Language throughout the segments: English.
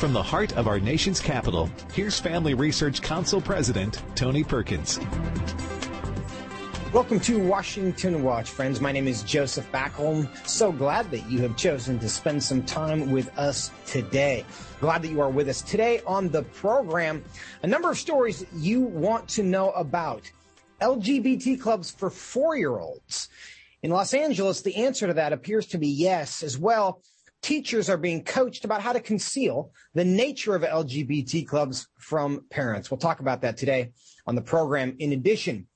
From the heart of our nation's capital, here's Family Research Council President Tony Perkins. Welcome to Washington Watch, friends. My name is Joseph Backholm. So glad that you have chosen to spend some time with us today. Glad that you are with us today on the program. A number of stories you want to know about. LGBT clubs for four year olds. In Los Angeles, the answer to that appears to be yes as well. Teachers are being coached about how to conceal the nature of LGBT clubs from parents. We'll talk about that today on the program. In addition,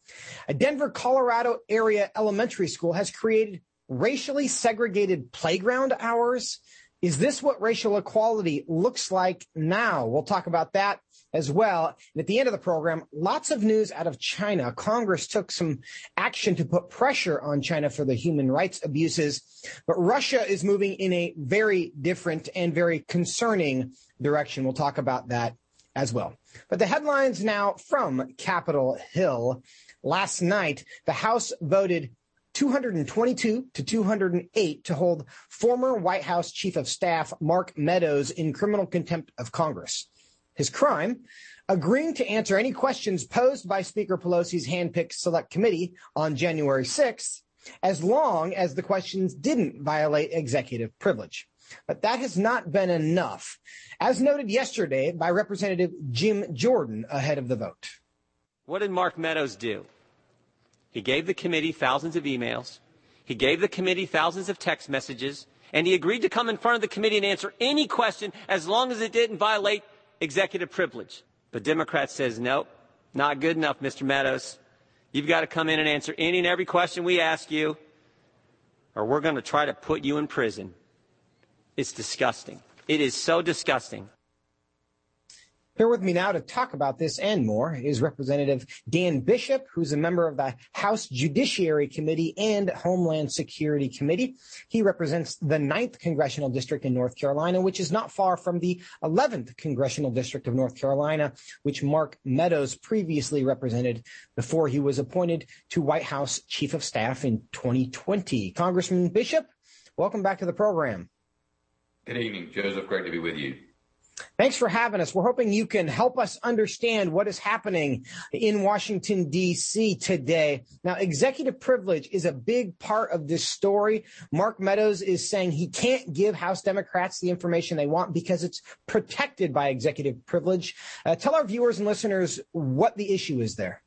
a Denver, Colorado area elementary school has created racially segregated playground hours. Is this what racial equality looks like now? We'll talk about that as well. And at the end of the program, lots of news out of China. Congress took some action to put pressure on China for the human rights abuses, but Russia is moving in a very different and very concerning direction. We'll talk about that as well. But the headlines now from Capitol Hill. Last night, the House voted 222 to 208 to hold former White House Chief of Staff Mark Meadows in criminal contempt of Congress. His crime, agreeing to answer any questions posed by Speaker Pelosi's handpicked select committee on January 6th, as long as the questions didn't violate executive privilege. But that has not been enough, as noted yesterday by Representative Jim Jordan ahead of the vote. What did Mark Meadows do? He gave the committee thousands of emails. He gave the committee thousands of text messages. And he agreed to come in front of the committee and answer any question as long as it didn't violate executive privilege. But Democrats says, nope, not good enough, Mr. Meadows. You've got to come in and answer any and every question we ask you, or we're going to try to put you in prison. It's disgusting. It is so disgusting. Here with me now to talk about this and more is Representative Dan Bishop, who's a member of the House Judiciary Committee and Homeland Security Committee. He represents the 9th Congressional District in North Carolina, which is not far from the 11th Congressional District of North Carolina, which Mark Meadows previously represented before he was appointed to White House Chief of Staff in 2020. Congressman Bishop, welcome back to the program. Good evening, Joseph. Great to be with you. Thanks for having us. We're hoping you can help us understand what is happening in Washington, D.C. today. Now, executive privilege is a big part of this story. Mark Meadows is saying he can't give House Democrats the information they want because it's protected by executive privilege. Uh, tell our viewers and listeners what the issue is there.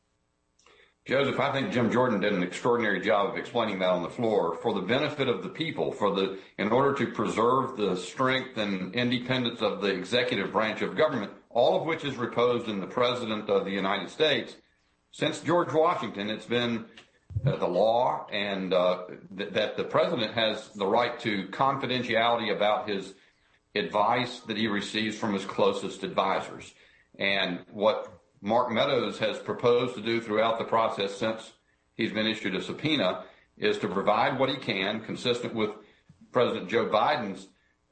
Joseph, I think Jim Jordan did an extraordinary job of explaining that on the floor for the benefit of the people, for the in order to preserve the strength and independence of the executive branch of government, all of which is reposed in the President of the United States. Since George Washington, it's been uh, the law and uh, th- that the president has the right to confidentiality about his advice that he receives from his closest advisors. And what Mark Meadows has proposed to do throughout the process since he's been issued a subpoena is to provide what he can, consistent with President Joe Biden's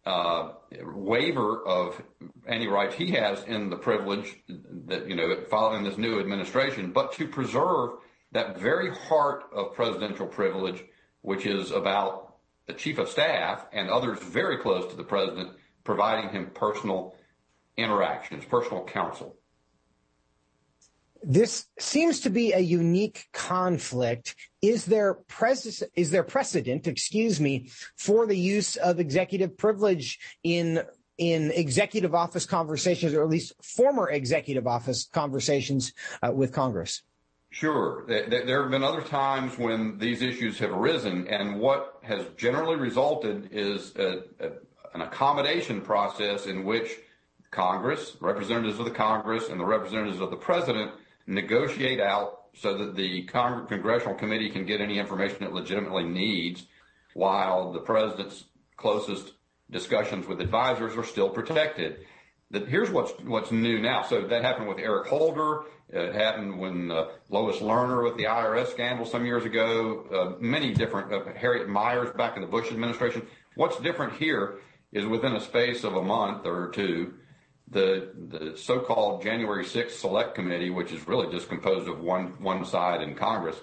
uh, waiver of any rights he has in the privilege that, you know, following this new administration, but to preserve that very heart of presidential privilege, which is about the chief of staff and others very close to the president providing him personal interactions, personal counsel. This seems to be a unique conflict. Is there pres- is there precedent, excuse me, for the use of executive privilege in in executive office conversations, or at least former executive office conversations uh, with Congress? Sure. There have been other times when these issues have arisen, and what has generally resulted is a, a, an accommodation process in which Congress, representatives of the Congress, and the representatives of the president negotiate out so that the Cong- congressional committee can get any information it legitimately needs while the president's closest discussions with advisors are still protected. That here's what's what's new now. So that happened with Eric Holder. It happened when uh, Lois Lerner with the IRS scandal some years ago. Uh, many different uh, Harriet Miers back in the Bush administration. What's different here is within a space of a month or two, the the so-called January 6th Select Committee, which is really just composed of one one side in Congress,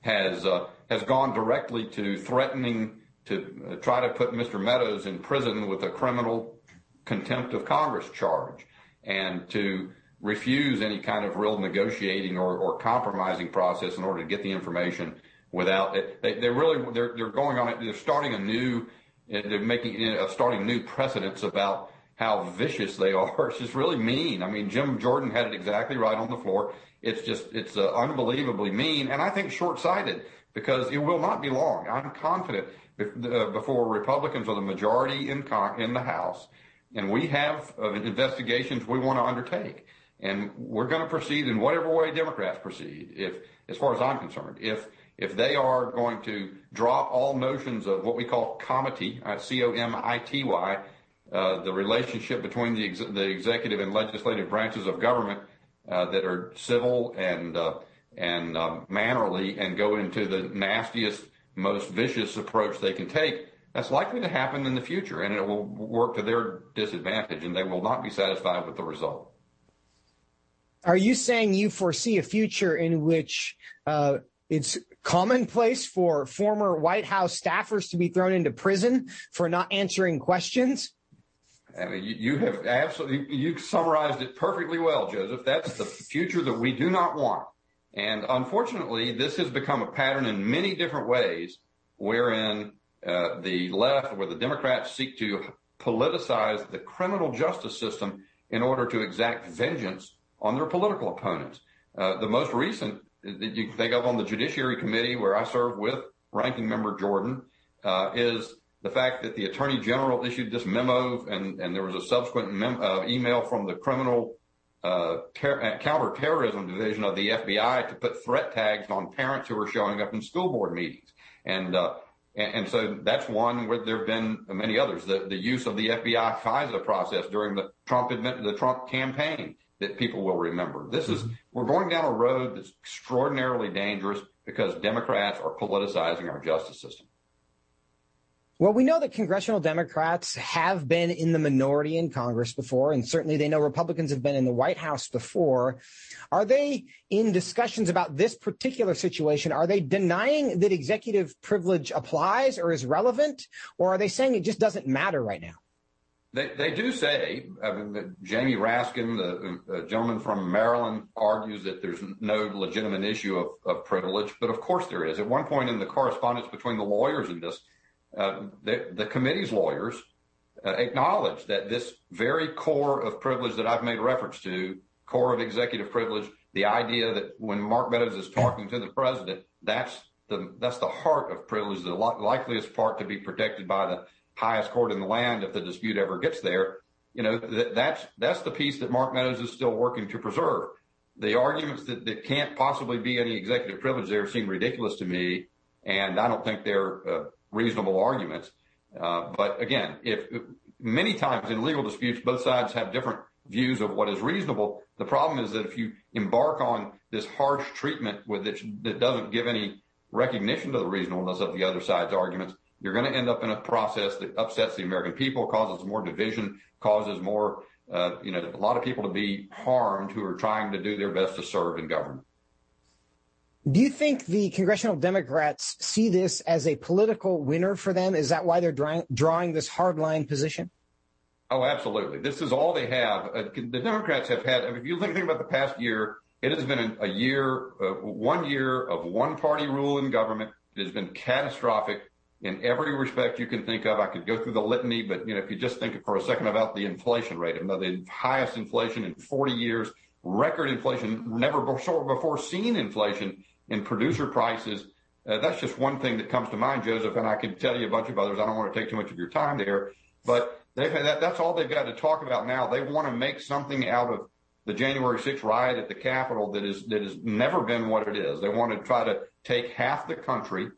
has uh, has gone directly to threatening to uh, try to put Mr. Meadows in prison with a criminal contempt of Congress charge and to refuse any kind of real negotiating or, or compromising process in order to get the information without it. They, they really they're they're going on it. They're starting a new they're making starting new precedents about how vicious they are. It's just really mean. I mean, Jim Jordan had it exactly right on the floor. It's just it's uh, unbelievably mean, and I think short-sighted because it will not be long. I'm confident uh, before Republicans are the majority in con- in the House, and we have uh, investigations we want to undertake, and we're going to proceed in whatever way Democrats proceed. If, as far as I'm concerned, if if they are going to drop all notions of what we call comity, uh, C-O-M-I-T-Y, the relationship between the, ex- the executive and legislative branches of government uh, that are civil and uh, and um, mannerly, and go into the nastiest, most vicious approach they can take. That's likely to happen in the future, and it will work to their disadvantage, and they will not be satisfied with the result. Are you saying you foresee a future in which uh, it's commonplace for former White House staffers to be thrown into prison for not answering questions? I mean, you, you have absolutely you summarized it perfectly well, Joseph. That's the future that we do not want. And unfortunately, this has become a pattern in many different ways, wherein uh, the left, where the Democrats seek to politicize the criminal justice system in order to exact vengeance on their political opponents. Uh, the most recent that you can think of on the Judiciary Committee, where I serve with Ranking Member Jordan, uh, is the fact that the Attorney General issued this memo, and, and there was a subsequent uh, email from the Criminal uh, uh, Counterterrorism Division of the FBI to put threat tags on parents who were showing up in school board meetings. And, so that's one where there have been many others. The, use of the FBI FISA process during the Trump the Trump campaign that people will remember. This is, mm-hmm. we're going down a road that's extraordinarily dangerous because Democrats are politicizing our justice system. Well, we know that congressional Democrats have been in the minority in Congress before, and certainly they know Republicans have been in the White House before. Are they in discussions about this particular situation? Are they denying that executive privilege applies or is relevant, or are they saying it just doesn't matter right now? They, they do say, I mean, Jamie Raskin, the, gentleman from Maryland, argues that there's no legitimate issue of, of privilege, but of course there is. At one point in the correspondence between the lawyers in this, the, the, committee's lawyers uh, acknowledge that this very core of privilege that I've made reference to, core of executive privilege, the idea that when Mark Meadows is talking to the president, that's the heart of privilege, the likeliest part to be protected by the highest court in the land if the dispute ever gets there. You know, that, that's the piece that Mark Meadows is still working to preserve. The arguments that, that can't possibly be any executive privilege there seem ridiculous to me, and I don't think they're uh, reasonable arguments. Uh, but again, if many times in legal disputes, both sides have different views of what is reasonable. The problem is that if you embark on this harsh treatment that doesn't give any recognition to the reasonableness of the other side's arguments, you're going to end up in a process that upsets the American people, causes more division, causes more, uh, you know, a lot of people to be harmed who are trying to do their best to serve in government. Do you think the congressional Democrats see this as a political winner for them? Is that why they're drawing, drawing this hardline position? Oh, absolutely. This is all they have. Uh, the Democrats have had, I mean, if you think, think about the past year, it has been a, year, uh, one year of one party rule in government. It has been catastrophic in every respect you can think of. I could go through the litany, but you know, if you just think for a second about the inflation rate, the highest inflation in 40 years, record inflation, never before seen inflation in producer prices. Uh, that's just one thing that comes to mind, Joseph, and I could tell you a bunch of others. I don't want to take too much of your time there, but they've that, that's all they've got to talk about now. They want to make something out of the January 6th riot at the Capitol that is that has never been what it is. They want to try to take half the country,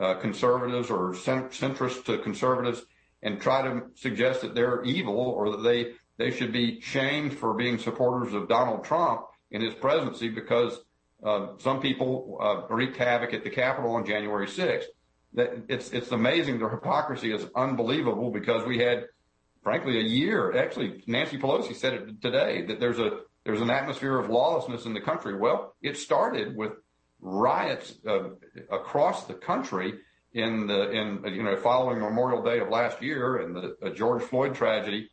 uh, conservatives or centrist to conservatives, and try to suggest that they're evil or that they they should be shamed for being supporters of Donald Trump in his presidency because some people uh, wreaked havoc at the Capitol on January 6th. That it's it's amazing. The hypocrisy is unbelievable because we had, frankly, a year. Actually, Nancy Pelosi said it today that there's a there's an atmosphere of lawlessness in the country. Well, it started with riots uh, across the country in the in you know following Memorial Day of last year and the George Floyd tragedy.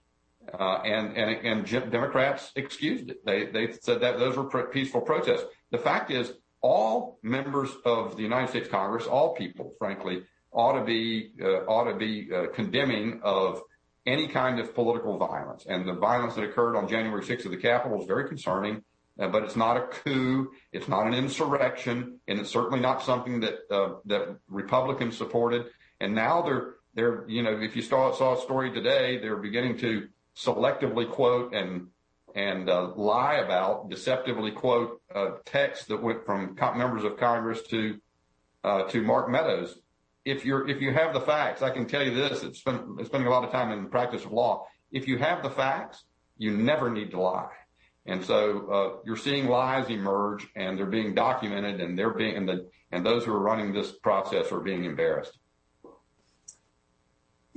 Uh, and, and, and Democrats excused it. They, they said that those were peaceful protests. The fact is, all members of the United States Congress, all people, frankly, ought to be uh, ought to be uh, condemning of any kind of political violence. And the violence that occurred on January 6th at the Capitol is very concerning. Uh, but it's not a coup, it's not an insurrection, and it's certainly not something that uh, that Republicans supported. And now they're they're you know if you saw saw a story today, they're beginning to selectively quote and and uh, lie about, deceptively quote text that went from members of Congress to uh, to Mark Meadows. If you're if you have the facts, I can tell you this: it's been spending a lot of time in the practice of law. If you have the facts, you never need to lie. And so uh, you're seeing lies emerge, and they're being documented, and they're being and those who are running this process are being embarrassed.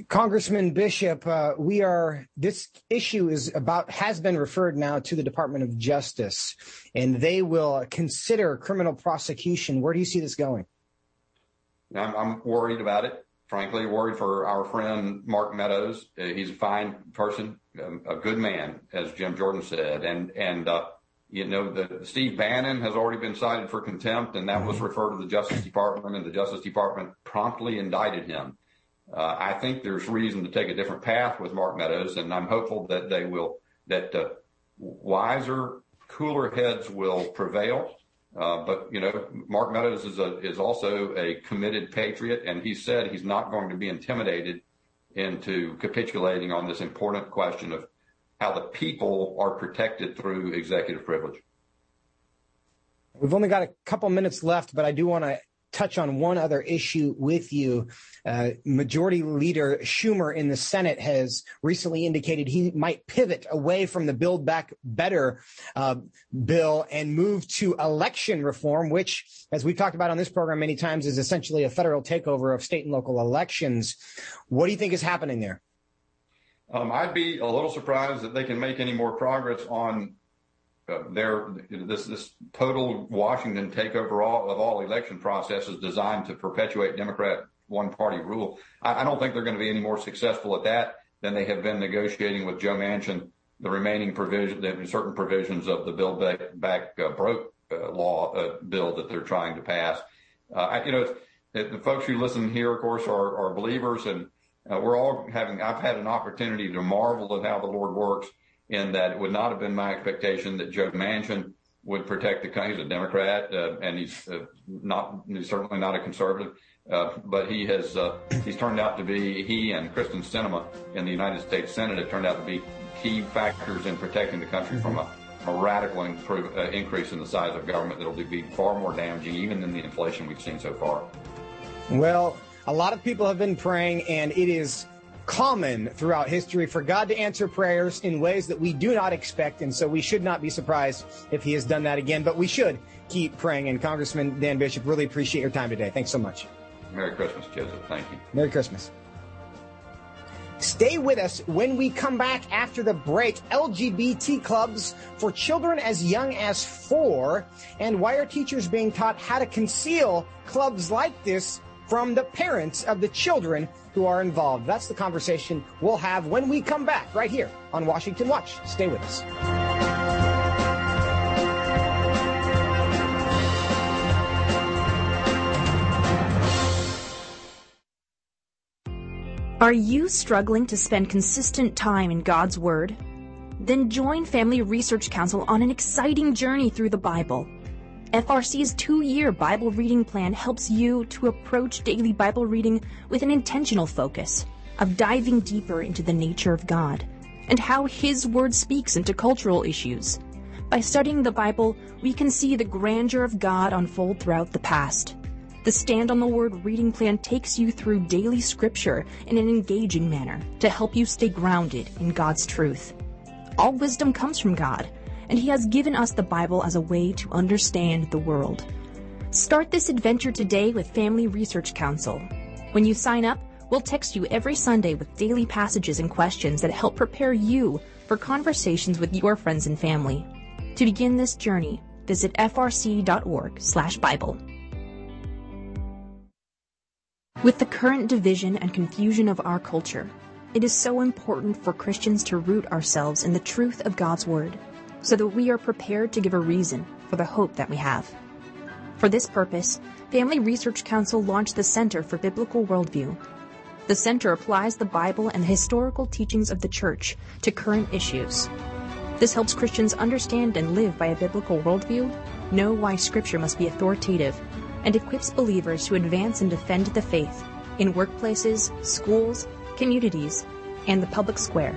Congressman Bishop, uh, we are this issue is about has been referred now to the Department of Justice, and they will consider criminal prosecution. Where do you see this going? I'm, I'm worried about it. Frankly, worried for our friend Mark Meadows. Uh, he's a fine person, um, a good man, as Jim Jordan said, and and uh, you know the Steve Bannon has already been cited for contempt, and that was referred to the Justice Department, and the Justice Department promptly indicted him. Uh, I think there's reason to take a different path with Mark Meadows, and I'm hopeful that they will, that uh, wiser, cooler heads will prevail. Uh, but you know, Mark Meadows is also a committed patriot, and he said he's not going to be intimidated into capitulating on this important question of how the people are protected through executive privilege. We've only got a couple minutes left, but I do want to touch on one other issue with you. Uh, Majority Leader Schumer in the Senate has recently indicated he might pivot away from the Build Back Better uh, bill and move to election reform, which, as we've talked about on this program many times, is essentially a federal takeover of state and local elections. What do you think is happening there? Um, I'd be a little surprised that they can make any more progress on uh, their this this total Washington takeover all, of all election processes designed to perpetuate Democrat one party rule. I, I don't think they're going to be any more successful at that than they have been negotiating with Joe Manchin the remaining provision, certain provisions of the Build Back, back uh, Broke uh, law uh, bill that they're trying to pass. Uh, I, you know, the folks who listen here, of course, are, are believers, and uh, we're all having. I've had an opportunity to marvel at how the Lord works in that it would not have been my expectation that Joe Manchin would protect the country. He's a Democrat, uh, and he's uh, not he's certainly not a conservative. Uh, but he has uh, he's turned out to be he and Kyrsten Sinema in the United States Senate have turned out to be key factors in protecting the country from a, a radical improve, uh, increase in the size of government that'll be far more damaging even than the inflation we've seen so far. Well, a lot of people have been praying, and it is common throughout history for God to answer prayers in ways that we do not expect. And so we should not be surprised if he has done that again, but we should keep praying. And Congressman Dan Bishop, really appreciate your time today. Thanks so much. Merry Christmas, Joseph. Thank you. Merry Christmas. Stay with us when we come back after the break. LGBT clubs for children as young as four. And why are teachers being taught how to conceal clubs like this from the parents of the children who are involved. That's the conversation we'll have when we come back right here on Washington Watch. Stay with us. Are you struggling to spend consistent time in God's Word? Then join Family Research Council on an exciting journey through the Bible. FRC's two year Bible reading plan helps you to approach daily Bible reading with an intentional focus of diving deeper into the nature of God and how His Word speaks into cultural issues. By studying the Bible, we can see the grandeur of God unfold throughout the past. The Stand on the Word reading plan takes you through daily scripture in an engaging manner to help you stay grounded in God's truth. All wisdom comes from God and He has given us the Bible as a way to understand the world. Start this adventure today with Family Research Council. When you sign up, we'll text you every Sunday with daily passages and questions that help prepare you for conversations with your friends and family. To begin this journey, visit frc.org/bible. With the current division and confusion of our culture, It is so important for Christians to root ourselves in the truth of God's Word so that we are prepared to give a reason for the hope that we have. For this purpose, Family Research Council launched the Center for Biblical Worldview. The center applies the Bible and the historical teachings of the Church to current issues. This helps Christians understand and live by a biblical worldview, know why Scripture must be authoritative, and equips believers to advance and defend the faith in workplaces, schools, communities, and the public square.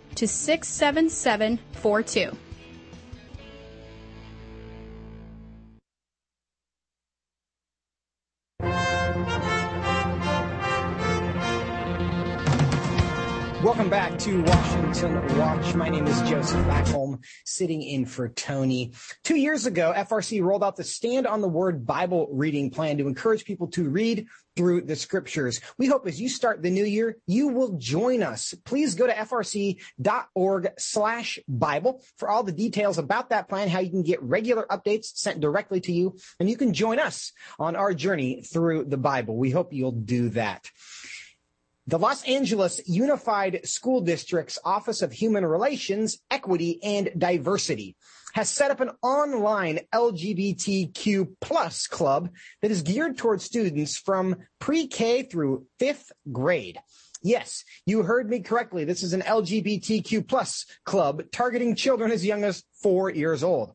to 67742. Welcome back to Washington Watch. My name is Joseph Backholm, sitting in for Tony. Two years ago, FRC rolled out the Stand on the Word Bible reading plan to encourage people to read through the scriptures. We hope as you start the new year, you will join us. Please go to frc.org slash Bible for all the details about that plan, how you can get regular updates sent directly to you, and you can join us on our journey through the Bible. We hope you'll do that. The Los Angeles Unified School District's Office of Human Relations, Equity, and Diversity has set up an online LGBTQ plus club that is geared towards students from pre-K through fifth grade. Yes, you heard me correctly. This is an LGBTQ plus club targeting children as young as four years old.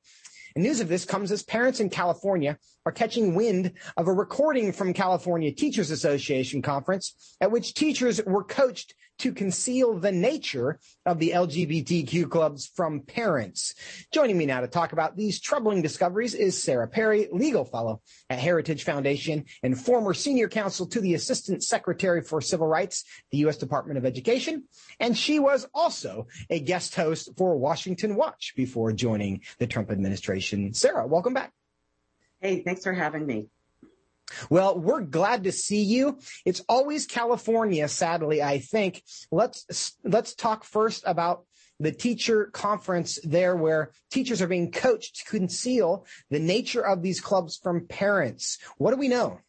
And news of this comes as parents in California are catching wind of a recording from California Teachers Association conference at which teachers were coached to conceal the nature of the LGBTQ clubs from parents. Joining me now to talk about these troubling discoveries is Sarah Perry, legal fellow at Heritage Foundation and former senior counsel to the Assistant Secretary for Civil Rights, the U.S. Department of Education. And she was also a guest host for Washington Watch before joining the Trump administration. Sarah, welcome back. Hey, thanks for having me. Well, we're glad to see you. It's always California, sadly, I think. Let's let's talk first about the teacher conference there where teachers are being coached to conceal the nature of these clubs from parents. What do we know?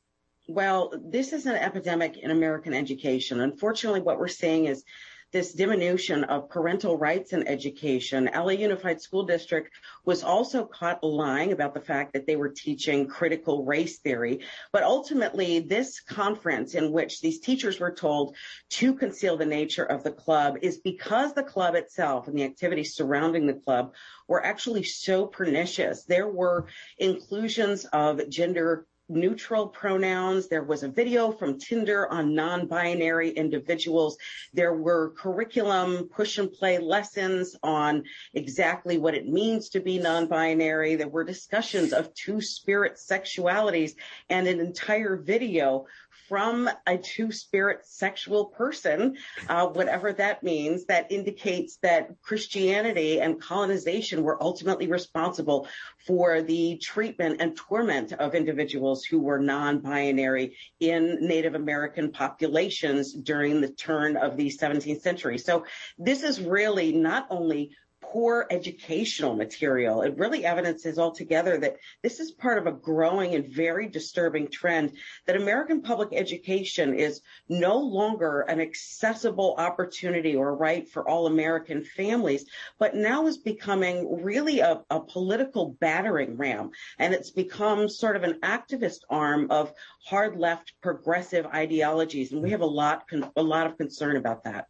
Well, this is an epidemic in American education. Unfortunately, what we're seeing is this diminution of parental rights in education. LA Unified School District was also caught lying about the fact that they were teaching critical race theory. But ultimately, this conference in which these teachers were told to conceal the nature of the club is because the club itself and the activities surrounding the club were actually so pernicious. There were inclusions of gender neutral pronouns. There was a video from Tinder on non-binary individuals. There were curriculum push and play lessons on exactly what it means to be non-binary. There were discussions of two spirit sexualities and an entire video from a two spirit sexual person, uh, whatever that means, that indicates that Christianity and colonization were ultimately responsible for the treatment and torment of individuals who were non-binary in Native American populations during the turn of the 17th century. So this is really not only poor educational material. It really evidences altogether that this is part of a growing and very disturbing trend that American public education is no longer an accessible opportunity or right for all American families, but now is becoming really a, a political battering ram. And it's become sort of an activist arm of hard left progressive ideologies. And we have a lot, a lot of concern about that.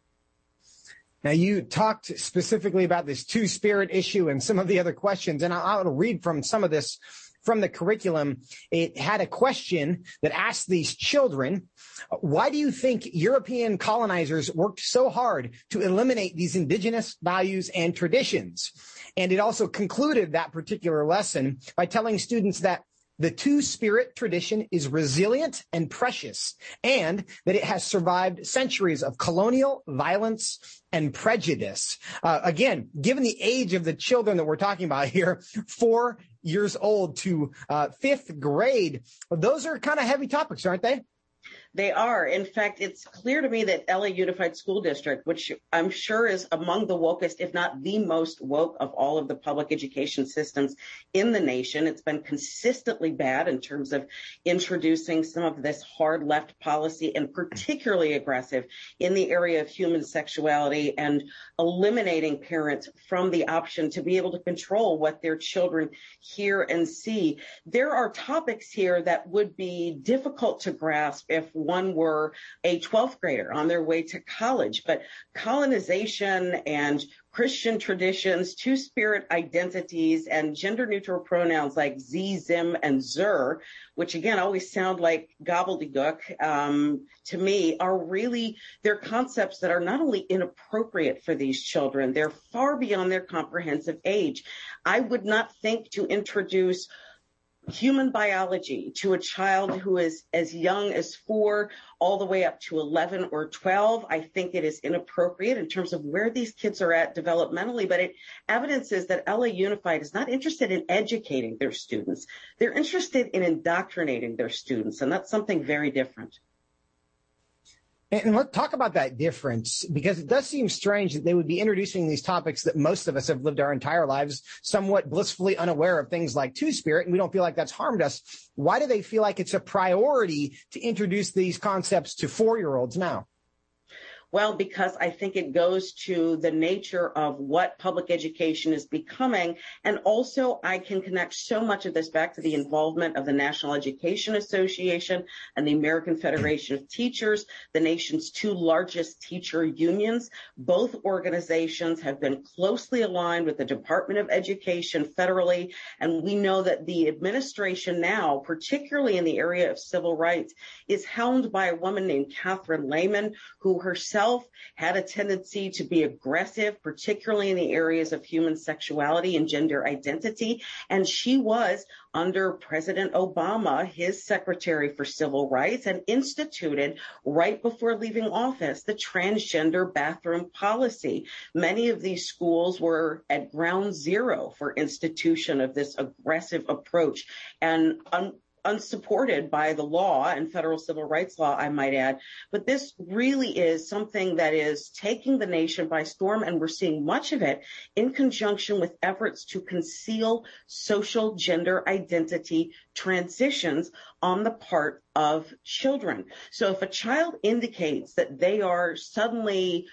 Now, you talked specifically about this two spirit issue and some of the other questions, and I'll, read from some of this from the curriculum. It had a question that asked these children, why do you think European colonizers worked so hard to eliminate these indigenous values and traditions? And it also concluded that particular lesson by telling students that the two spirit tradition is resilient and precious, and that it has survived centuries of colonial violence and prejudice. Uh, again, given the age of the children that we're talking about here, four years old to uh, fifth grade, those are kind of heavy topics, aren't they? They are. In fact, it's clear to me that LA Unified School District, which I'm sure is among the wokest, if not the most woke of all of the public education systems in the nation, it's been consistently bad in terms of introducing some of this hard left policy and particularly aggressive in the area of human sexuality and eliminating parents from the option to be able to control what their children hear and see. There are topics here that would be difficult to grasp if one were a 12th grader on their way to college. But colonization and Christian traditions, two spirit identities, and gender neutral pronouns like Z, Zim, and Zer, which again always sound like gobbledygook um, to me, are really they're concepts that are not only inappropriate for these children, they're far beyond their comprehensive age. I would not think to introduce human biology to a child who is as young as four all the way up to 11 or 12. I think it is inappropriate in terms of where these kids are at developmentally, but it evidences that LA Unified is not interested in educating their students. They're interested in indoctrinating their students, and that's something very different. And let's talk about that difference because it does seem strange that they would be introducing these topics that most of us have lived our entire lives somewhat blissfully unaware of things like two spirit, and we don't feel like that's harmed us. Why do they feel like it's a priority to introduce these concepts to four year olds now? Well, because I think it goes to the nature of what public education is becoming. And also I can connect so much of this back to the involvement of the National Education Association and the American Federation of Teachers, the nation's two largest teacher unions. Both organizations have been closely aligned with the Department of Education federally. And we know that the administration now, particularly in the area of civil rights, is helmed by a woman named Catherine Lhamon, who herself herself had a tendency to be aggressive, particularly in the areas of human sexuality and gender identity. And she was under President Obama, his secretary for civil rights and instituted right before leaving office the transgender bathroom policy. Many of these schools were at ground zero for institution of this aggressive approach and un- unsupported by the law and federal civil rights law, I might add. But this really is something that is taking the nation by storm, and we're seeing much of it in conjunction with efforts to conceal social gender identity transitions on the part of children. So if a child indicates that they are suddenly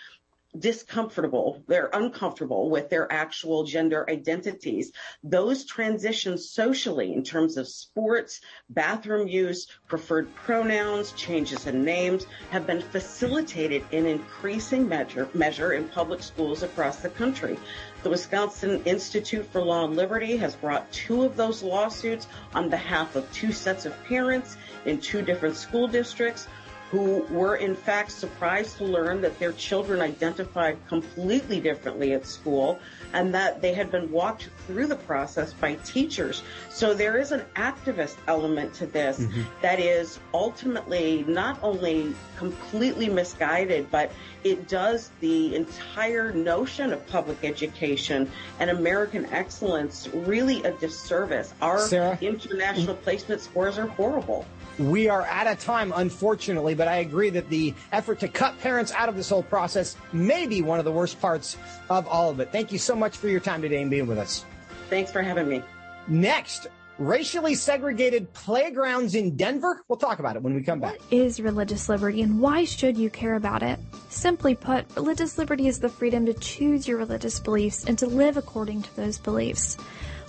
discomfortable, they're uncomfortable with their actual gender identities. Those transitions socially in terms of sports, bathroom use, preferred pronouns, changes in names have been facilitated in increasing measure, measure in public schools across the country. The Wisconsin Institute for Law and Liberty has brought two of those lawsuits on behalf of two sets of parents in two different school districts who were in fact surprised to learn that their children identified completely differently at school and that they had been walked through the process by teachers. So there is an activist element to this mm-hmm. that is ultimately not only completely misguided, but it does the entire notion of public education and American excellence really a disservice. Our Sarah? international placement scores are horrible. We are out of time, unfortunately, but I agree that the effort to cut parents out of this whole process may be one of the worst parts of all of it. Thank you so much for your time today and being with us. Thanks for having me. Next, racially segregated playgrounds in Denver. We'll talk about it when we come back. What is religious liberty and why should you care about it? Simply put, religious liberty is the freedom to choose your religious beliefs and to live according to those beliefs.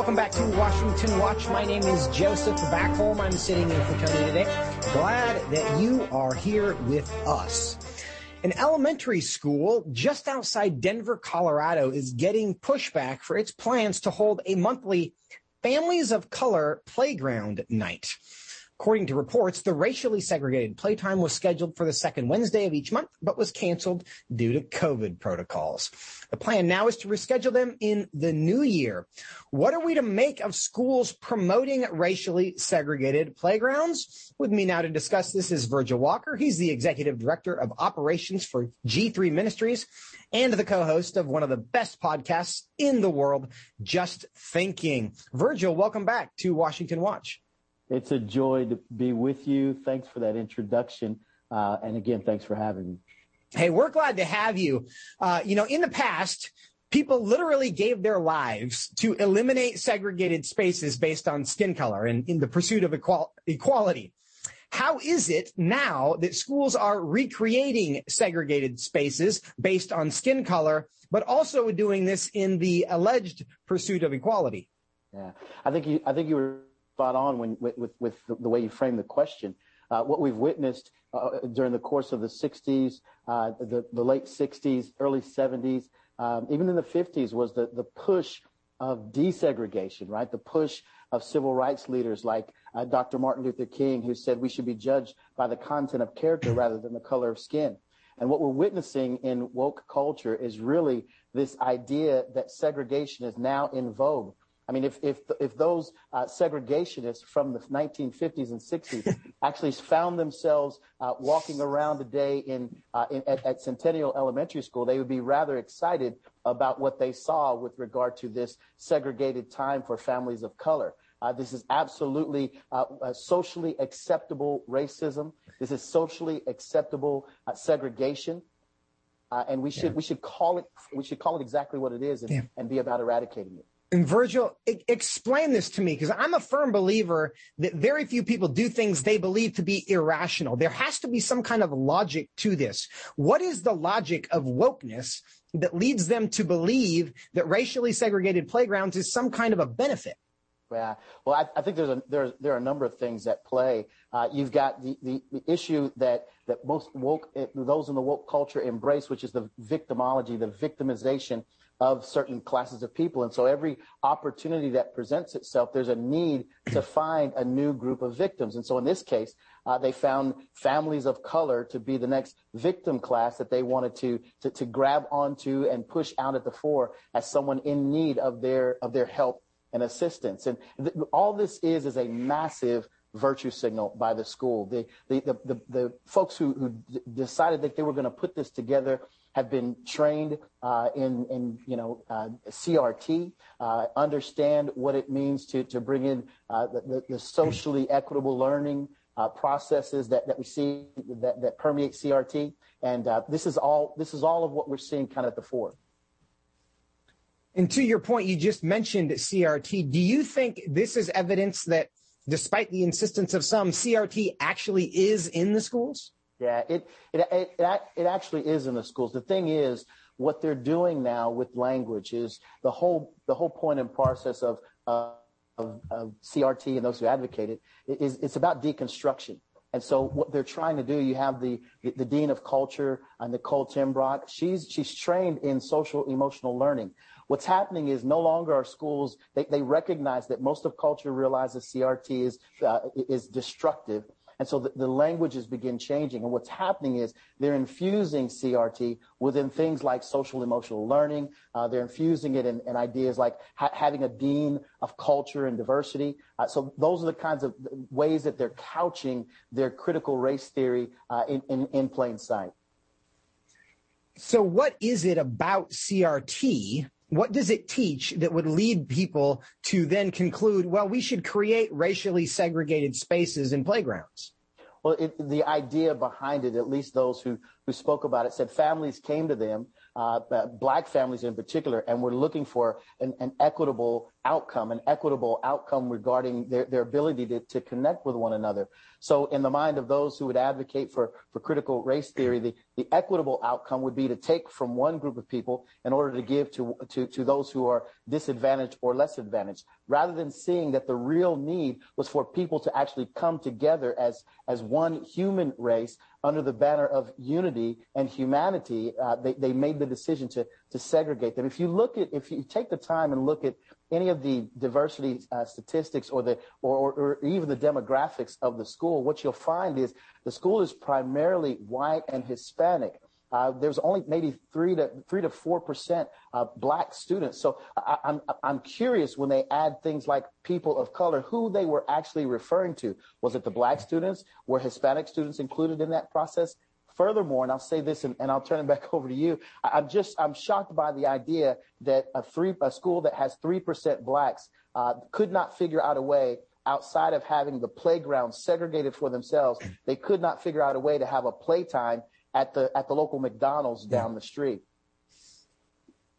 Welcome back to Washington Watch. My name is Joseph Backholm. I'm sitting in for Tony today. Glad that you are here with us. An elementary school just outside Denver, Colorado is getting pushback for its plans to hold a monthly Families of Color Playground Night. According to reports, the racially segregated playtime was scheduled for the second Wednesday of each month, but was canceled due to COVID protocols. The plan now is to reschedule them in the new year. What are we to make of schools promoting racially segregated playgrounds? With me now to discuss this is Virgil Walker. He's the executive director of operations for G3 Ministries and the co-host of one of the best podcasts in the world, Just Thinking. Virgil, welcome back to Washington Watch. It's a joy to be with you. Thanks for that introduction. Uh, and again, thanks for having me. Hey, we're glad to have you. Uh, you know, in the past, people literally gave their lives to eliminate segregated spaces based on skin color and in the pursuit of equal- equality. How is it now that schools are recreating segregated spaces based on skin color, but also doing this in the alleged pursuit of equality? Yeah, I think you, I think you were spot on when, with, with, with the way you framed the question. Uh, what we've witnessed uh, during the course of the 60s, uh, the, the late 60s, early 70s, um, even in the 50s, was the, the push of desegregation, right? The push of civil rights leaders like uh, Dr. Martin Luther King, who said we should be judged by the content of character rather than the color of skin. And what we're witnessing in woke culture is really this idea that segregation is now in vogue. I mean, if if if those uh, segregationists from the 1950s and 60s actually found themselves uh, walking around today in, uh, in at, at, Centennial Elementary School, they would be rather excited about what they saw with regard to this segregated time for families of color. Uh, this is absolutely uh, socially acceptable racism. This is socially acceptable uh, segregation. and we should yeah. we should call it we should call it exactly what it is and, yeah. and be about eradicating it. And Virgil, explain this to me because I'm a firm believer that very few people do things they believe to be irrational. There has to be some kind of logic to this. What is the logic of wokeness that leads them to believe that racially segregated playgrounds is some kind of a benefit? Yeah. Well, I, I think there's a, there, there are a number of things at play. Uh, you've got the, the, the, issue that, that most woke, eh, those in the woke culture embrace, which is the victimology, the victimization of certain classes of people. And so every opportunity that presents itself, there's a need to find a new group of victims. And so in this case, uh, they found families of color to be the next victim class that they wanted to, to, to grab onto and push out at the fore as someone in need of their, of their help and assistance. And th- all this is, is a massive virtue signal by the school. The, the, the, the, the folks who, who d- decided that they were going to put this together have been trained uh, in, in you know uh, CRT, uh, understand what it means to to bring in uh, the, the, socially equitable learning uh, processes that, that we see that, that permeate CRT, and uh, this is all this is all of what we're seeing kind of at the fore. And to your point, you just mentioned CRT. Do you think this is evidence that, despite the insistence of some, CRT actually is in the schools? Yeah, it, it, it, it actually is in the schools. The thing is, what they're doing now with language is the whole, the whole point and process of, uh, of, of CRT and those who advocate it is it's about deconstruction. And so what they're trying to do, you have the, the, dean of culture, uh, Nicole Timbrock. She's, she's trained in social emotional learning. What's happening is no longer our schools, they, they recognize that most of culture realizes CRT is, uh, is destructive and so the, the, languages begin changing. And what's happening is they're infusing CRT within things like social emotional learning. Uh, they're infusing it in, in ideas like ha- having a dean of culture and diversity. Uh, so those are the kinds of ways that they're couching their critical race theory uh, in, in, in plain sight. So what is it about CRT what does it teach that would lead people to then conclude, well, we should create racially segregated spaces and playgrounds? Well, it, the idea behind it, at least those who, who spoke about it, said families came to them, uh, black families in particular, and were looking for an, an, equitable outcome, an equitable outcome regarding their, their ability to, to connect with one another. So in the mind of those who would advocate for, for critical race theory, the, the equitable outcome would be to take from one group of people in order to give to, to, to those who are disadvantaged or less advantaged, rather than seeing that the real need was for people to actually come together as, as one human race under the banner of unity and humanity. Uh, they, they made the decision to, to segregate them. If you look at, if you take the time and look at any of the diversity uh, statistics or the or, or, even the demographics of the school, what you'll find is the school is primarily white and Hispanic. Uh, there's only maybe three to three to four percent uh, black students. So I, I'm I'm curious when they add things like people of color, who they were actually referring to. Was it the black students? Were Hispanic students included in that process? Furthermore, and I'll say this and, and I'll turn it back over to you. I, am just, I'm shocked by the idea that a three, a school that has 3% blacks, uh, could not figure out a way outside of having the playground segregated for themselves. They could not figure out a way to have a playtime at the, at the local McDonald's down the street.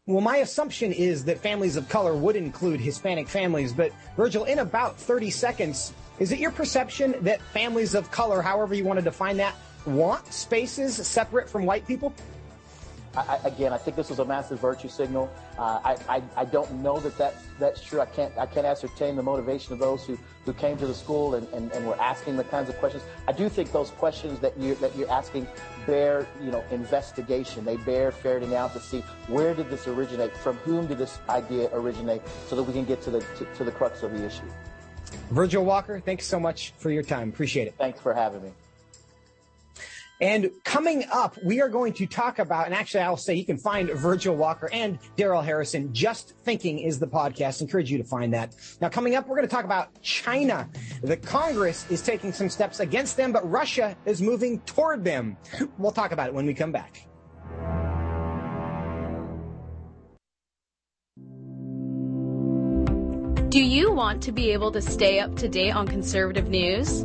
Well, my assumption is that families of color would include Hispanic families, but Virgil, in about 30 seconds, is it your perception that families of color, however you want to define that, want spaces separate from white people? I, again, I think this was a massive virtue signal. Uh, I, I, I, don't know that, that that's true. I can't I can't ascertain the motivation of those who, who came to the school and, and, and were asking the kinds of questions. I do think those questions that you that you're asking bear you know investigation. They bear ferreting out to see where did this originate, from whom did this idea originate, so that we can get to the to, to the crux of the issue. Virgil Walker, thanks so much for your time. Appreciate it. Thanks for having me. And coming up, we are going to talk about, and actually, I'll say you can find Virgil Walker and Darrell Harrison. Just Thinking is the podcast. Encourage you to find that. Now, coming up, we're going to talk about China. The Congress is taking some steps against them, but Russia is moving toward them. We'll talk about it when we come back. Do you want to be able to stay up to date on conservative news?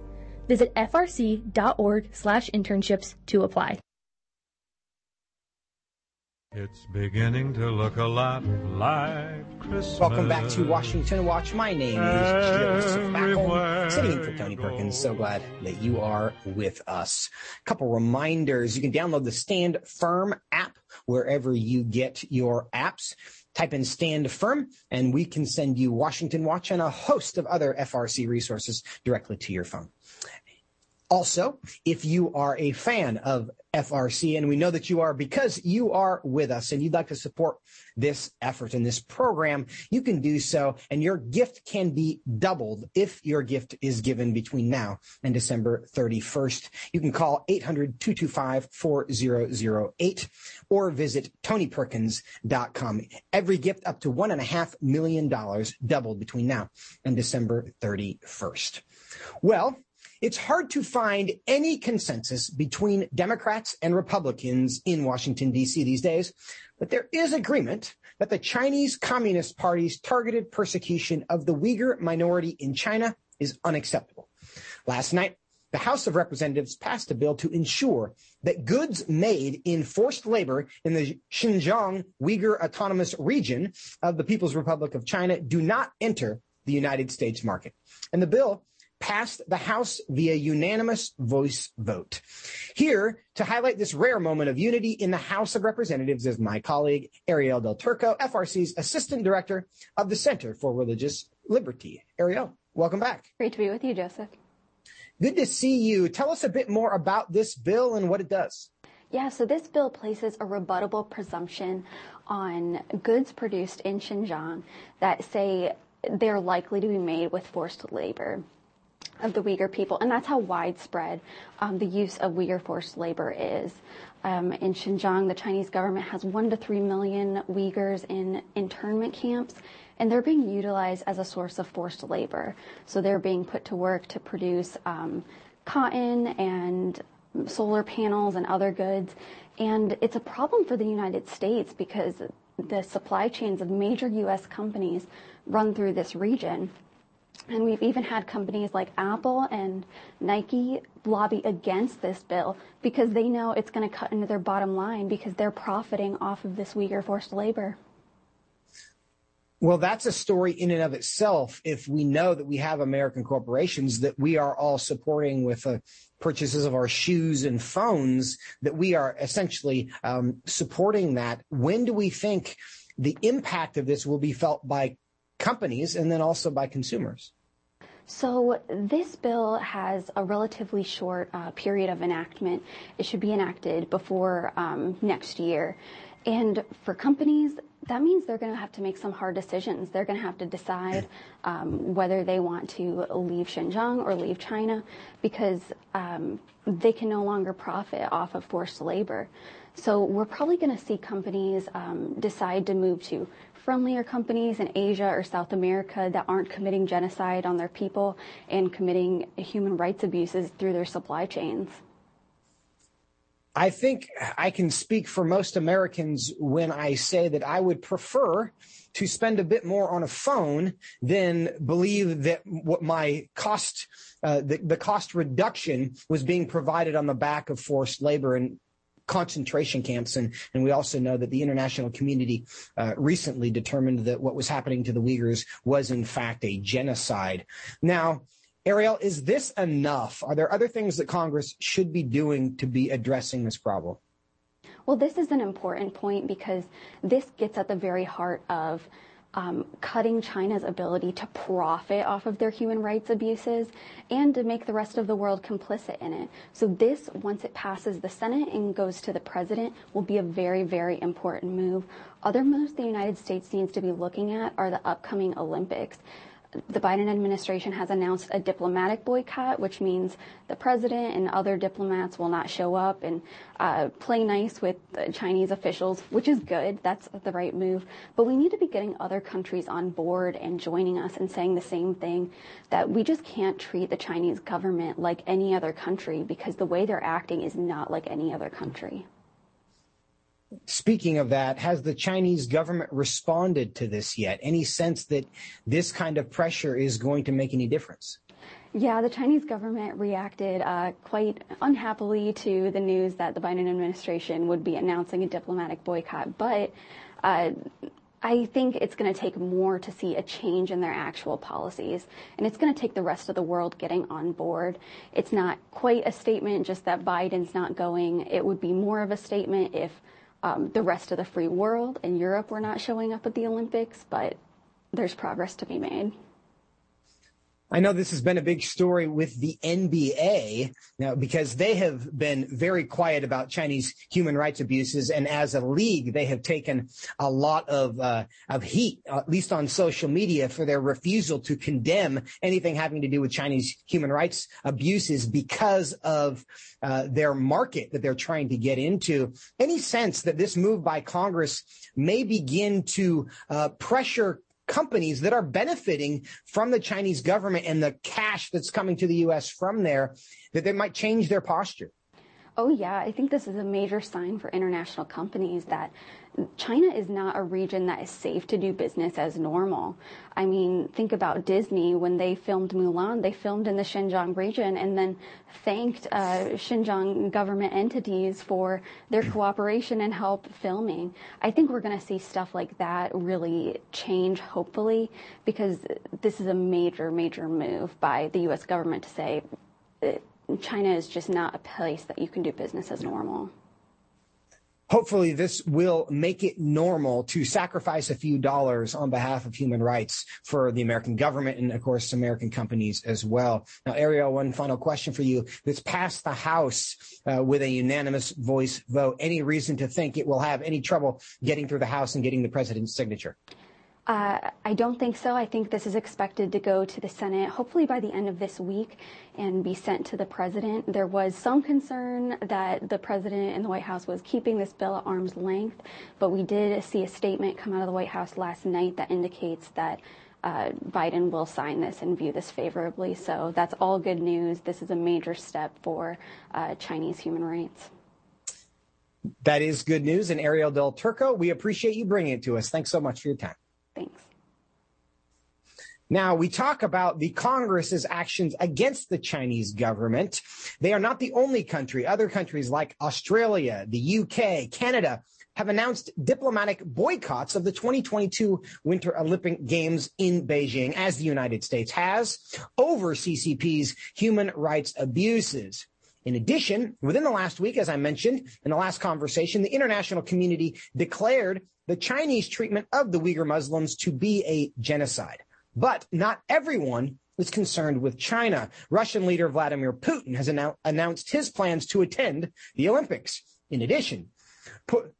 Visit frc.org/internships to apply. It's beginning to look a lot like Christmas. Welcome back to Washington Watch. My name is Joseph Backholm, sitting in for Tony Perkins. So glad that you are with us. A couple reminders. You can download the Stand Firm app wherever you get your apps. Type in Stand Firm and we can send you Washington Watch and a host of other FRC resources directly to your phone. Also, if you are a fan of FRC, and we know that you are because you are with us and you'd like to support this effort and this program, you can do so, and your gift can be doubled if your gift is given between now and December 31st. You can call 800-225-4008 or visit tonyperkins.com. Every gift up to one and a half million dollars doubled between now and December 31st. Well, it's hard to find any consensus between Democrats and Republicans in Washington, D.C. these days, but there is agreement that the Chinese Communist Party's targeted persecution of the Uyghur minority in China is unacceptable. Last night, the House of Representatives passed a bill to ensure that goods made in forced labor in the Xinjiang Uyghur Autonomous Region of the People's Republic of China do not enter the United States market. And the bill passed the House via unanimous voice vote. Here to highlight this rare moment of unity in the House of Representatives is my colleague Ariel Del Turco, FRC's Assistant Director of the Center for Religious Liberty. Ariel, welcome back. Great to be with you, Joseph. Good to see you. Tell us a bit more about this bill and what it does. Yeah, so this bill places a rebuttable presumption on goods produced in Xinjiang that say they're likely to be made with forced labor of the Uyghur people, and that's how widespread um, the use of Uyghur forced labor is. Um, in Xinjiang, the Chinese government has one to three million Uyghurs in internment camps, and they're being utilized as a source of forced labor. So they're being put to work to produce um, cotton and solar panels and other goods. And it's a problem for the United States because the supply chains of major U.S. companies run through this region. And we've even had companies like Apple and Nike lobby against this bill because they know it's going to cut into their bottom line because they're profiting off of this Uyghur forced labor. Well, that's a story in and of itself. If we know that we have American corporations that we are all supporting with uh, purchases of our shoes and phones, that we are essentially um, supporting that. When do we think the impact of this will be felt by companies and then also by consumers? So this bill has a relatively short uh, period of enactment. It should be enacted before um, next year. And for companies, that means they're going to have to make some hard decisions. They're going to have to decide um, whether they want to leave Xinjiang or leave China because um, they can no longer profit off of forced labor. So we're probably going to see companies um, decide to move to friendlier companies in Asia or South America that aren't committing genocide on their people and committing human rights abuses through their supply chains. I think I can speak for most Americans when I say that I would prefer to spend a bit more on a phone than believe that what my cost, uh, the, the cost reduction was being provided on the back of forced labor and concentration camps. And, and we also know that the international community uh, recently determined that what was happening to the Uyghurs was in fact a genocide. Now, Ariel, is this enough? Are there other things that Congress should be doing to be addressing this problem? Well, this is an important point because this gets at the very heart of um, cutting China's ability to profit off of their human rights abuses and to make the rest of the world complicit in it. So this, once it passes the Senate and goes to the president, will be a very, very important move. Other moves the United States needs to be looking at are the upcoming Olympics the Biden administration has announced a diplomatic boycott, which means the president and other diplomats will not show up and uh, play nice with Chinese officials, which is good. That's the right move. But we need to be getting other countries on board and joining us and saying the same thing that we just can't treat the Chinese government like any other country because the way they're acting is not like any other country. Speaking of that, has the Chinese government responded to this yet? Any sense that this kind of pressure is going to make any difference? Yeah, the Chinese government reacted uh, quite unhappily to the news that the Biden administration would be announcing a diplomatic boycott. But uh, I think it's going to take more to see a change in their actual policies. And it's going to take the rest of the world getting on board. It's not quite a statement just that Biden's not going. It would be more of a statement if um, the rest of the free world and Europe were not showing up at the Olympics, but there's progress to be made. I know this has been a big story with the NBA now because they have been very quiet about Chinese human rights abuses, and as a league, they have taken a lot of uh, of heat, at least on social media, for their refusal to condemn anything having to do with Chinese human rights abuses because of uh, their market that they're trying to get into. Any sense that this move by Congress may begin to uh, pressure companies that are benefiting from the Chinese government and the cash that's coming to the U.S. from there, that they might change their posture. Oh, yeah. I think this is a major sign for international companies that China is not a region that is safe to do business as normal. I mean, think about Disney when they filmed Mulan, they filmed in the Xinjiang region and then thanked uh, Xinjiang government entities for their cooperation and help filming. I think we're going to see stuff like that really change, hopefully, because this is a major, major move by the U.S. government to say uh, China is just not a place that you can do business as normal hopefully this will make it normal to sacrifice a few dollars on behalf of human rights for the American government and of course American companies as well. Now, Ariel, one final question for you. It's passed the House uh, with a unanimous voice vote. Any reason to think it will have any trouble getting through the House and getting the president's signature? Uh, I don't think so. I think this is expected to go to the Senate hopefully by the end of this week and be sent to the president. There was some concern that the president and the White House was keeping this bill at arm's length, but we did see a statement come out of the White House last night that indicates that uh, Biden will sign this and view this favorably. So that's all good news. This is a major step for uh, Chinese human rights. That is good news. And Ariel Del Turco, we appreciate you bringing it to us. Thanks so much for your time. Thanks. Now, we talk about the Congress's actions against the Chinese government. They are not the only country. Other countries like Australia, the UK, Canada have announced diplomatic boycotts of the 2022 Winter Olympic Games in Beijing, as the United States has, over CCP's human rights abuses. In addition, within the last week, as I mentioned in the last conversation, the international community declared the Chinese treatment of the Uyghur Muslims to be a genocide. But not everyone is concerned with China. Russian leader Vladimir Putin has annou- announced his plans to attend the Olympics. In addition,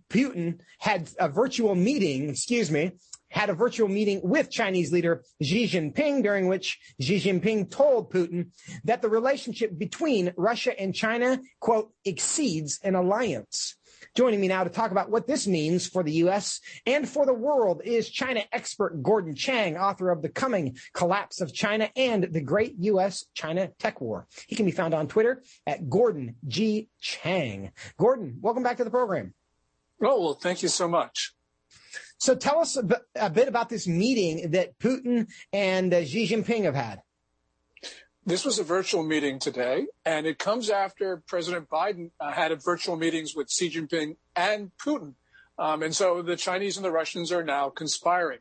Putin had a virtual meeting, excuse me, had a virtual meeting with Chinese leader Xi Jinping, during which Xi Jinping told Putin that the relationship between Russia and China, quote, exceeds an alliance. Joining me now to talk about what this means for the U.S. and for the world is China expert Gordon Chang, author of The Coming Collapse of China and the Great U.S. China Tech War. He can be found on Twitter at Gordon G. Chang. Gordon, welcome back to the program. Oh, well, thank you so much. So tell us a bit, about this meeting that Putin and Xi Jinping have had. This was a virtual meeting today, and it comes after President Biden uh, had virtual meetings with Xi Jinping and Putin. Um, and so the Chinese and the Russians are now conspiring.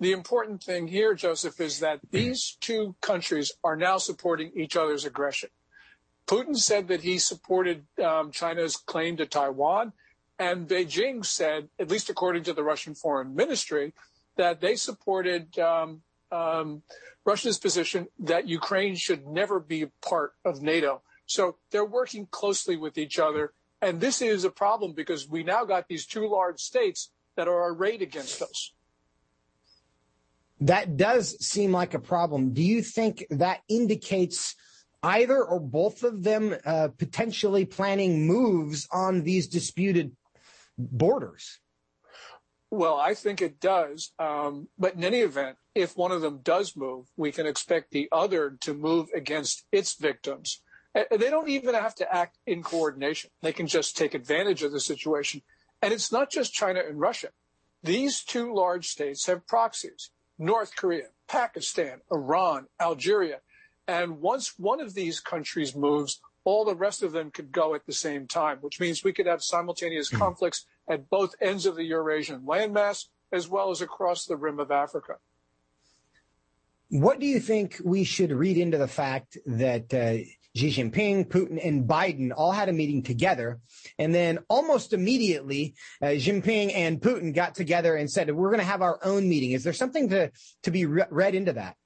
The important thing here, Joseph, is that these two countries are now supporting each other's aggression. Putin said that he supported um, China's claim to Taiwan, and Beijing said, at least according to the Russian Foreign Ministry, that they supported um, um, Russia's position that Ukraine should never be part of NATO. So they're working closely with each other. And this is a problem because we now got these two large states that are arrayed against us. That does seem like a problem. Do you think that indicates either or both of them uh, potentially planning moves on these disputed borders? Well, I think it does. Um, but in any event, if one of them does move, we can expect the other to move against its victims. They don't even have to act in coordination. They can just take advantage of the situation. And it's not just China and Russia. These two large states have proxies North Korea, Pakistan, Iran, Algeria. And once one of these countries moves, all the rest of them could go at the same time, which means we could have simultaneous mm-hmm. conflicts at both ends of the Eurasian landmass as well as across the rim of Africa. What do you think we should read into the fact that uh, Xi Jinping, Putin, and Biden all had a meeting together, and then almost immediately, uh, Jinping and Putin got together and said, "We're going to have our own meeting." Is there something to to be re- read into that?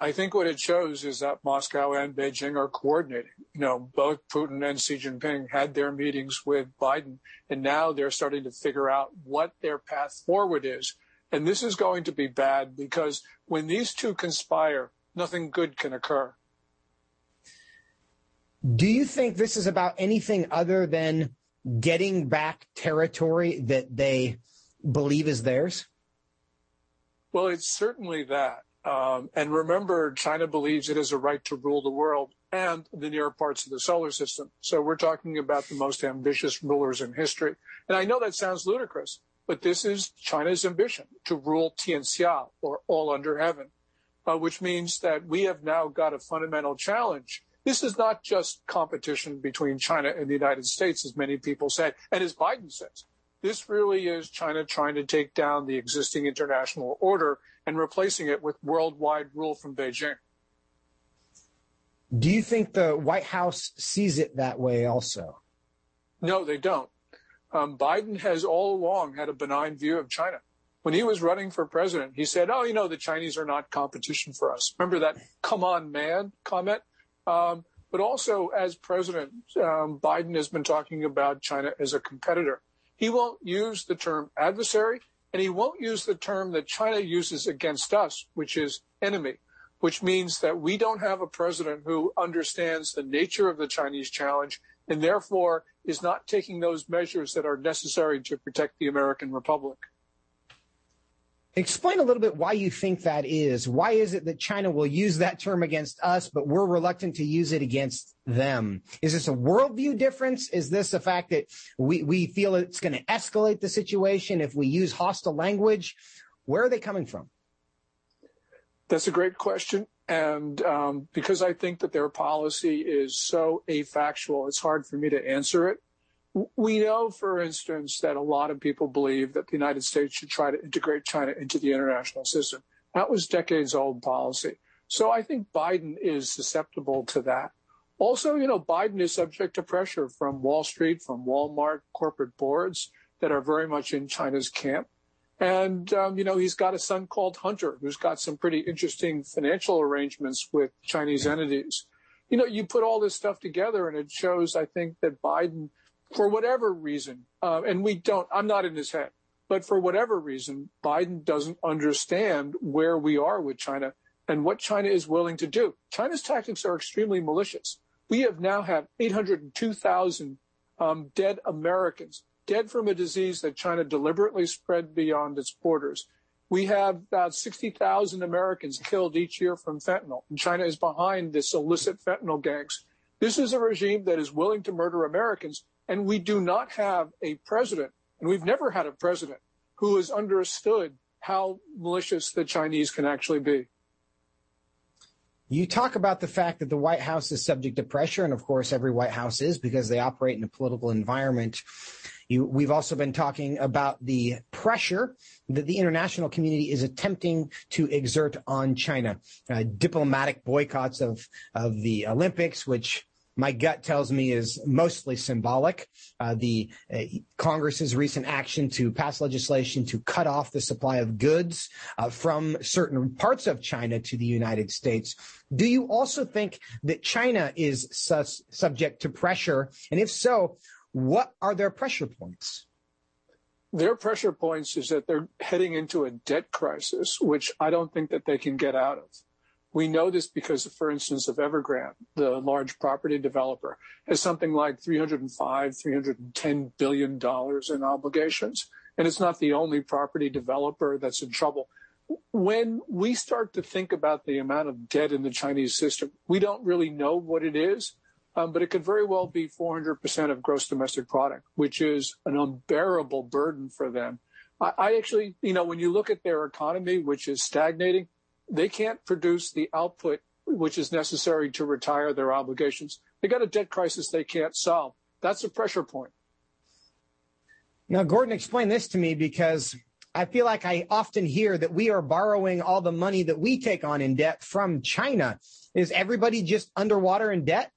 I think what it shows is that Moscow and Beijing are coordinating. You know, both Putin and Xi Jinping had their meetings with Biden, and now they're starting to figure out what their path forward is. And this is going to be bad because when these two conspire, nothing good can occur. Do you think this is about anything other than getting back territory that they believe is theirs? Well, it's certainly that. Um, and remember, China believes it has a right to rule the world and the near parts of the solar system. So we're talking about the most ambitious rulers in history. And I know that sounds ludicrous, but this is China's ambition to rule Tianxia or all under heaven, uh, which means that we have now got a fundamental challenge. This is not just competition between China and the United States, as many people say, and as Biden says. This really is China trying to take down the existing international order and replacing it with worldwide rule from Beijing. Do you think the White House sees it that way also? No, they don't. Um, Biden has all along had a benign view of China. When he was running for president, he said, Oh, you know, the Chinese are not competition for us. Remember that come on, man comment? Um, but also, as president, um, Biden has been talking about China as a competitor. He won't use the term adversary, and he won't use the term that China uses against us, which is enemy, which means that we don't have a president who understands the nature of the Chinese challenge and therefore is not taking those measures that are necessary to protect the American Republic. Explain a little bit why you think that is. Why is it that China will use that term against us, but we're reluctant to use it against them? Is this a worldview difference? Is this the fact that we, we feel it's going to escalate the situation if we use hostile language? Where are they coming from? That's a great question. And um, because I think that their policy is so afactual, it's hard for me to answer it. We know, for instance, that a lot of people believe that the United States should try to integrate China into the international system. That was decades old policy. So I think Biden is susceptible to that. Also, you know, Biden is subject to pressure from Wall Street, from Walmart corporate boards that are very much in China's camp. And, um, you know, he's got a son called Hunter who's got some pretty interesting financial arrangements with Chinese entities. You know, you put all this stuff together and it shows, I think, that Biden, for whatever reason, uh, and we don't, I'm not in his head, but for whatever reason, Biden doesn't understand where we are with China and what China is willing to do. China's tactics are extremely malicious. We have now had 802,000 um, dead Americans dead from a disease that China deliberately spread beyond its borders. We have about 60,000 Americans killed each year from fentanyl, and China is behind this illicit fentanyl gangs. This is a regime that is willing to murder Americans, and we do not have a president, and we've never had a president who has understood how malicious the Chinese can actually be. You talk about the fact that the White House is subject to pressure, and of course, every White House is because they operate in a political environment. You, we've also been talking about the pressure that the international community is attempting to exert on China. Uh, diplomatic boycotts of, of the Olympics, which my gut tells me is mostly symbolic. Uh, the uh, Congress's recent action to pass legislation to cut off the supply of goods uh, from certain parts of China to the United States. Do you also think that China is subject to pressure? And if so, what are their pressure points? Their pressure points is that they're heading into a debt crisis, which I don't think that they can get out of. We know this because, for instance, of Evergrande, the large property developer, has something like 305, 310 billion dollars in obligations, and it's not the only property developer that's in trouble. When we start to think about the amount of debt in the Chinese system, we don't really know what it is Um, but it could very well be 400% of gross domestic product, which is an unbearable burden for them. I, I actually, you know, when you look at their economy, which is stagnating, they can't produce the output which is necessary to retire their obligations. They got a debt crisis they can't solve. That's a pressure point. Now, Gordon, explain this to me because I feel like I often hear that we are borrowing all the money that we take on in debt from China. Is everybody just underwater in debt?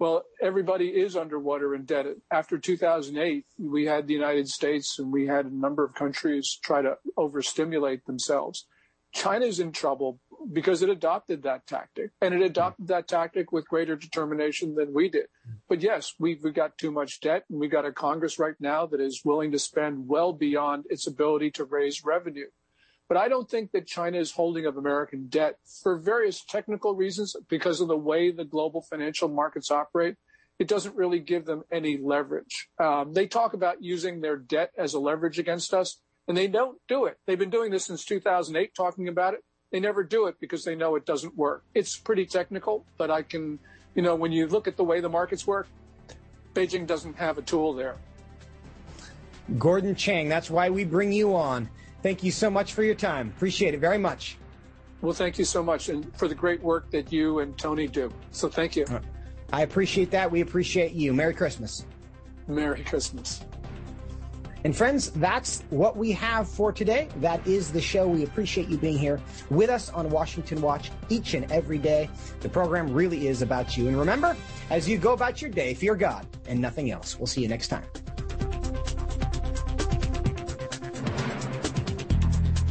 Well, everybody is underwater indebted. After 2008, we had the United States and we had a number of countries try to overstimulate themselves. China is in trouble because it adopted that tactic and it adopted that tactic with greater determination than we did. But yes, we've, we've got too much debt and we've got a Congress right now that is willing to spend well beyond its ability to raise revenue. But I don't think that China is holding of American debt for various technical reasons because of the way the global financial markets operate. It doesn't really give them any leverage. Um, they talk about using their debt as a leverage against us, and they don't do it. They've been doing this since 2008, talking about it. They never do it because they know it doesn't work. It's pretty technical, but I can, you know, when you look at the way the markets work, Beijing doesn't have a tool there. Gordon Chang, that's why we bring you on. Thank you so much for your time. Appreciate it very much. Well, thank you so much and for the great work that you and Tony do. So thank you. Uh, I appreciate that. We appreciate you. Merry Christmas. Merry Christmas. And friends, that's what we have for today. That is the show. We appreciate you being here with us on Washington Watch each and every day. The program really is about you. And remember, as you go about your day, fear God and nothing else. We'll see you next time.